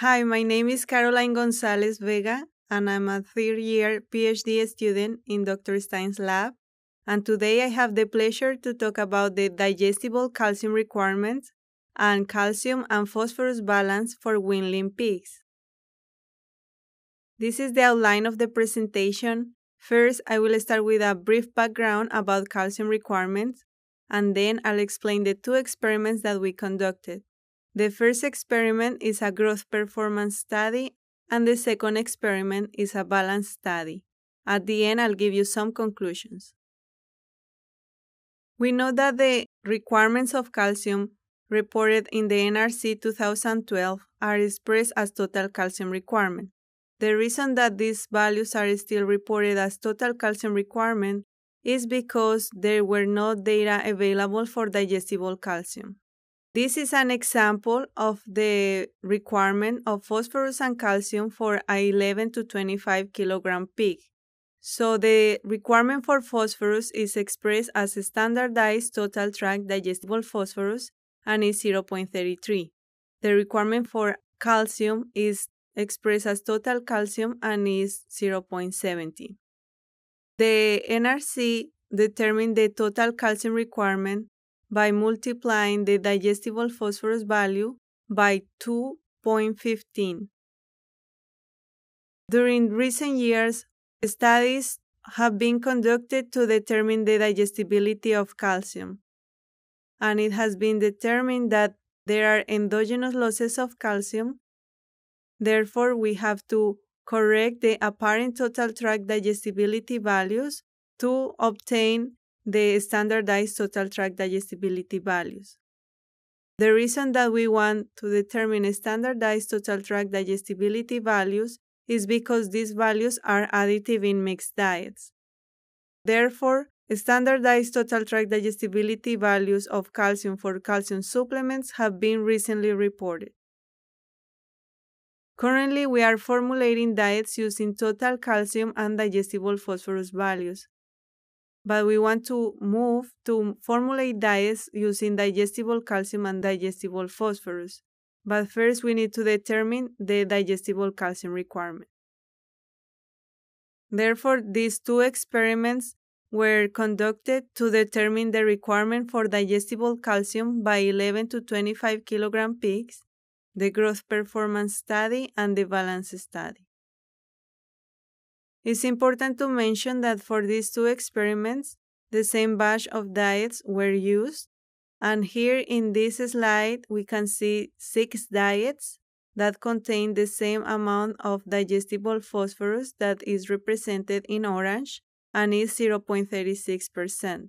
Hi, my name is Caroline Gonzalez Vega, and I'm a third year PhD student in Dr. Stein's lab. And today I have the pleasure to talk about the digestible calcium requirements and calcium and phosphorus balance for weanling pigs. This is the outline of the presentation. First, I will start with a brief background about calcium requirements, and then I'll explain the two experiments that we conducted. The first experiment is a growth performance study, and the second experiment is a balance study. At the end, I'll give you some conclusions. We know that the requirements of calcium reported in the NRC 2012 are expressed as total calcium requirement. The reason that these values are still reported as total calcium requirement is because there were no data available for digestible calcium. This is an example of the requirement of phosphorus and calcium for a 11 to 25 kilogram pig. So the requirement for phosphorus is expressed as a standardized total tract digestible phosphorus and is 0.33. The requirement for calcium is expressed as total calcium and is 0.70. The NRC determined the total calcium requirement by multiplying the digestible phosphorus value by 2.15. During recent years, studies have been conducted to determine the digestibility of calcium, and it has been determined that there are endogenous losses of calcium. Therefore, we have to correct the apparent total tract digestibility values to obtain the standardized total tract digestibility values. The reason that we want to determine standardized total tract digestibility values is because these values are additive in mixed diets. Therefore, standardized total tract digestibility values of calcium for calcium supplements have been recently reported. Currently, we are formulating diets using total calcium and digestible phosphorus values, but we want to move to formulate diets using digestible calcium and digestible phosphorus. But first, we need to determine the digestible calcium requirement. Therefore, these two experiments were conducted to determine the requirement for digestible calcium by 11 to 25 kilogram pigs, the growth performance study, and the balance study. It's important to mention that for these two experiments, the same batch of diets were used. And here in this slide, we can see six diets that contain the same amount of digestible phosphorus that is represented in orange and is 0.36%.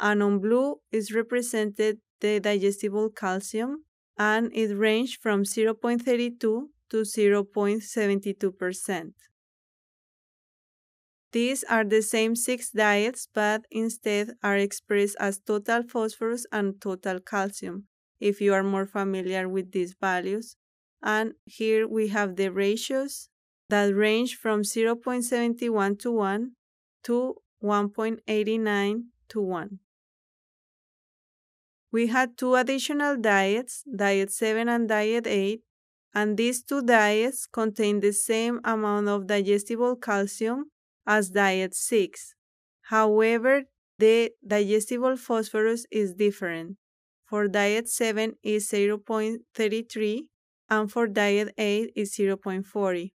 And on blue is represented the digestible calcium and it ranged from 0.32 to 0.72%. These are the same six diets, but instead are expressed as total phosphorus and total calcium, if you are more familiar with these values. And here we have the ratios that range from 0.71 to 1 to 1.89 to 1. We had two additional diets, Diet 7 and Diet 8, and these two diets contain the same amount of digestible calcium as diet 6. However, the digestible phosphorus is different. For diet 7 is 0.33 and for diet 8 is 0.40.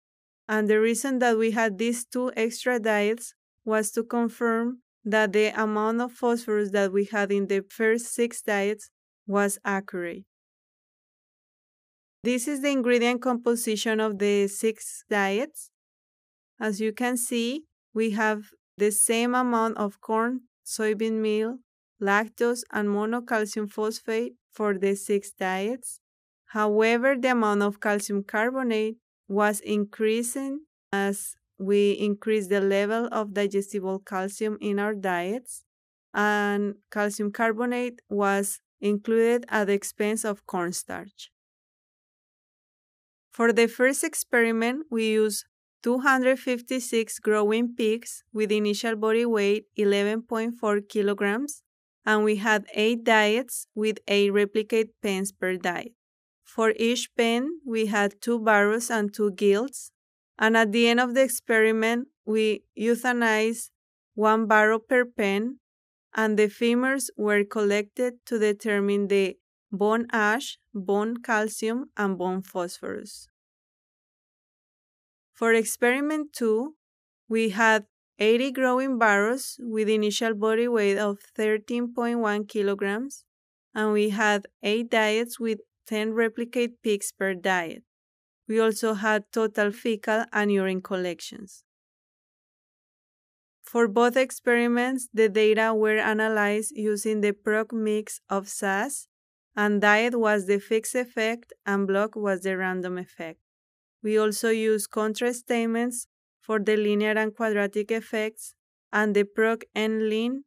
And the reason that we had these two extra diets was to confirm that the amount of phosphorus that we had in the first six diets was accurate. This is the ingredient composition of the six diets. As you can see, we have the same amount of corn, soybean meal, lactose, and monocalcium phosphate for the six diets. However, the amount of calcium carbonate was increasing as we increased the level of digestible calcium in our diets, and calcium carbonate was included at the expense of cornstarch. For the first experiment, we used 256 growing pigs with initial body weight 11.4 kilograms, and we had 8 diets with 8 replicate pens per diet. For each pen, we had two barrows and two gilts, and at the end of the experiment, we euthanized one barrow per pen, and the femurs were collected to determine the bone ash, bone calcium, and bone phosphorus. For experiment 2, we had 80 growing barrows with initial body weight of 13.1 kilograms, and we had 8 diets with 10 replicate pigs per diet. We also had total fecal and urine collections. For both experiments, the data were analyzed using the PROC mix of SAS, and diet was the fixed effect and block was the random effect. We also use contrast statements for the linear and quadratic effects and the PROC NLIN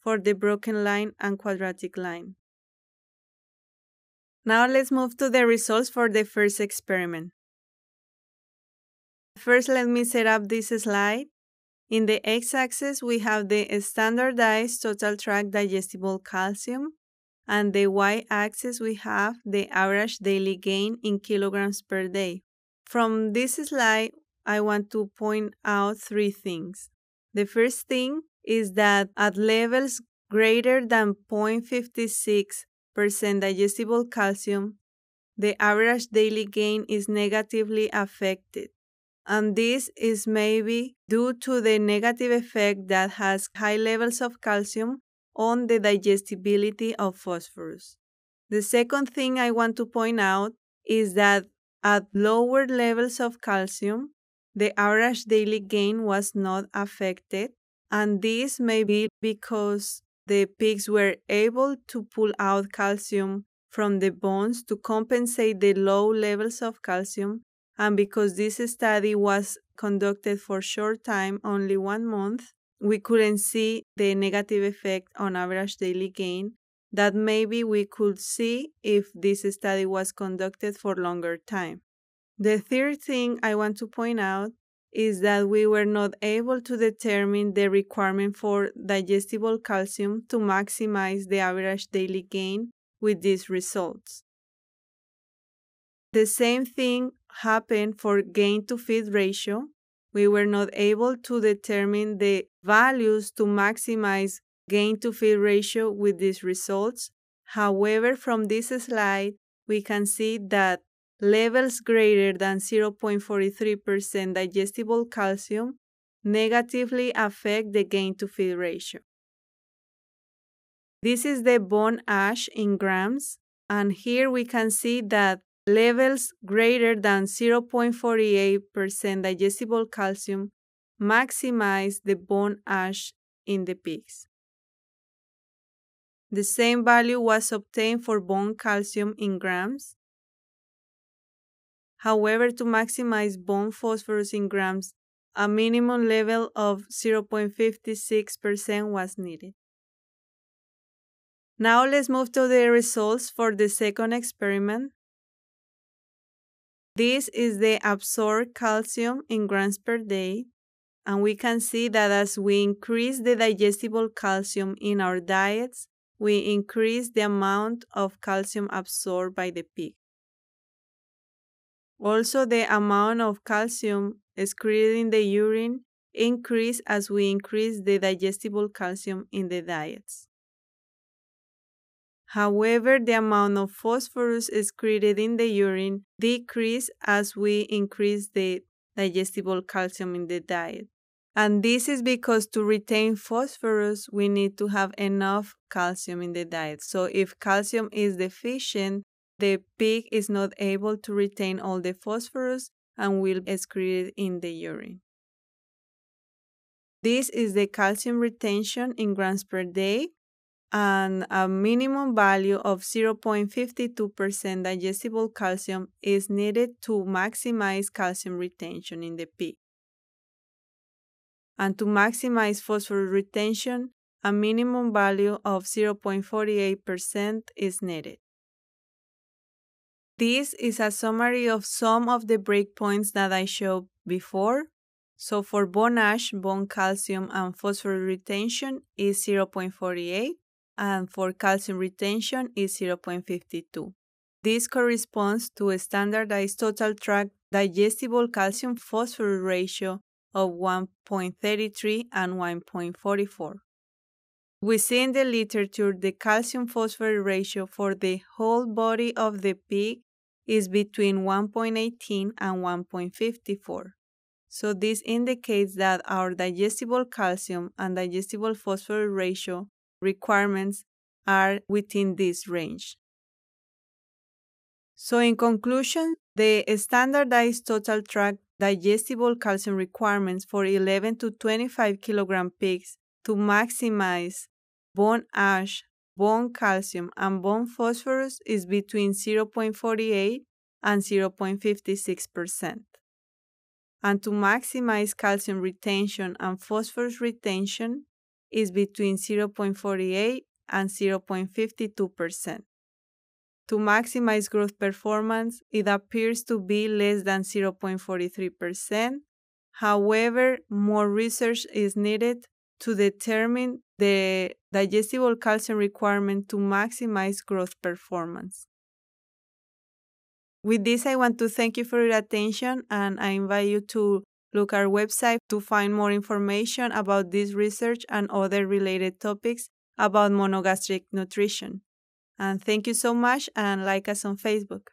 for the broken line and quadratic line. Now let's move to the results for the first experiment. First, let me set up this slide. In the x-axis, we have the standardized total tract digestible calcium, and the y-axis, we have the average daily gain in kilograms per day. From this slide, I want to point out three things. The first thing is that at levels greater than 0.56% digestible calcium, the average daily gain is negatively affected and this is maybe due to the negative effect that has high levels of calcium on the digestibility of phosphorus. The second thing I want to point out is that at lower levels of calcium, the average daily gain was not affected, and this may be because the pigs were able to pull out calcium from the bones to compensate the low levels of calcium and because this study was conducted for short time, only one month, we couldn't see the negative effect on average daily gain that maybe we could see if this study was conducted for longer time. The third thing I want to point out is that we were not able to determine the requirement for digestible calcium to maximize the average daily gain with these results. The same thing happened for gain to feed ratio. We were not able to determine the values to maximize gain to feed ratio with these results. However, from this slide, we can see that levels greater than 0.43% digestible calcium negatively affect the gain to feed ratio. This is the bone ash in grams, and here we can see that levels greater than 0.48% digestible calcium maximize the bone ash in the pigs. The same value was obtained for bone calcium in grams. However, to maximize bone phosphorus in grams, a minimum level of 0.56% was needed. Now let's move to the results for the second experiment this is the absorbed calcium in grams per day, and we can see that as we increase the digestible calcium in our diets, we increase the amount of calcium absorbed by the pig. Also, the amount of calcium excreted in the urine increase as we increase the digestible calcium in the diets. However, the amount of phosphorus excreted in the urine decreased as we increase the digestible calcium in the diet. And this is because to retain phosphorus, we need to have enough calcium in the diet. So if calcium is deficient, the pig is not able to retain all the phosphorus and will excrete it in the urine. This is the calcium retention in grams per day and a minimum value of 0.52% digestible calcium is needed to maximize calcium retention in the pig. And to maximize phosphorus retention, a minimum value of 0.48% is needed. This is a summary of some of the breakpoints that I showed before. So for bone ash, bone calcium, and phosphorus retention is 0.48 and for calcium retention is 0.52. This corresponds to a standardized total tract digestible calcium phosphorus ratio of 1.33 and 1.44. We see in the literature the calcium phosphorus ratio for the whole body of the pig is between 1.18 and 1.54. So this indicates that our digestible calcium and digestible phosphorus ratio requirements are within this range. So in conclusion, the standardized total tract digestible calcium requirements for 11 to 25 kilogram pigs to maximize bone ash, bone calcium, and bone phosphorus is between 0.48 and 0.56%. And to maximize calcium retention and phosphorus retention is between 0.48 and 0.52%. To maximize growth performance, it appears to be less than 0.43%. However, more research is needed to determine the digestible calcium requirement to maximize growth performance. With this, I want to thank you for your attention and I invite you to look our website to find more information about this research and other related topics about monogastric nutrition. And thank you so much and like us on Facebook.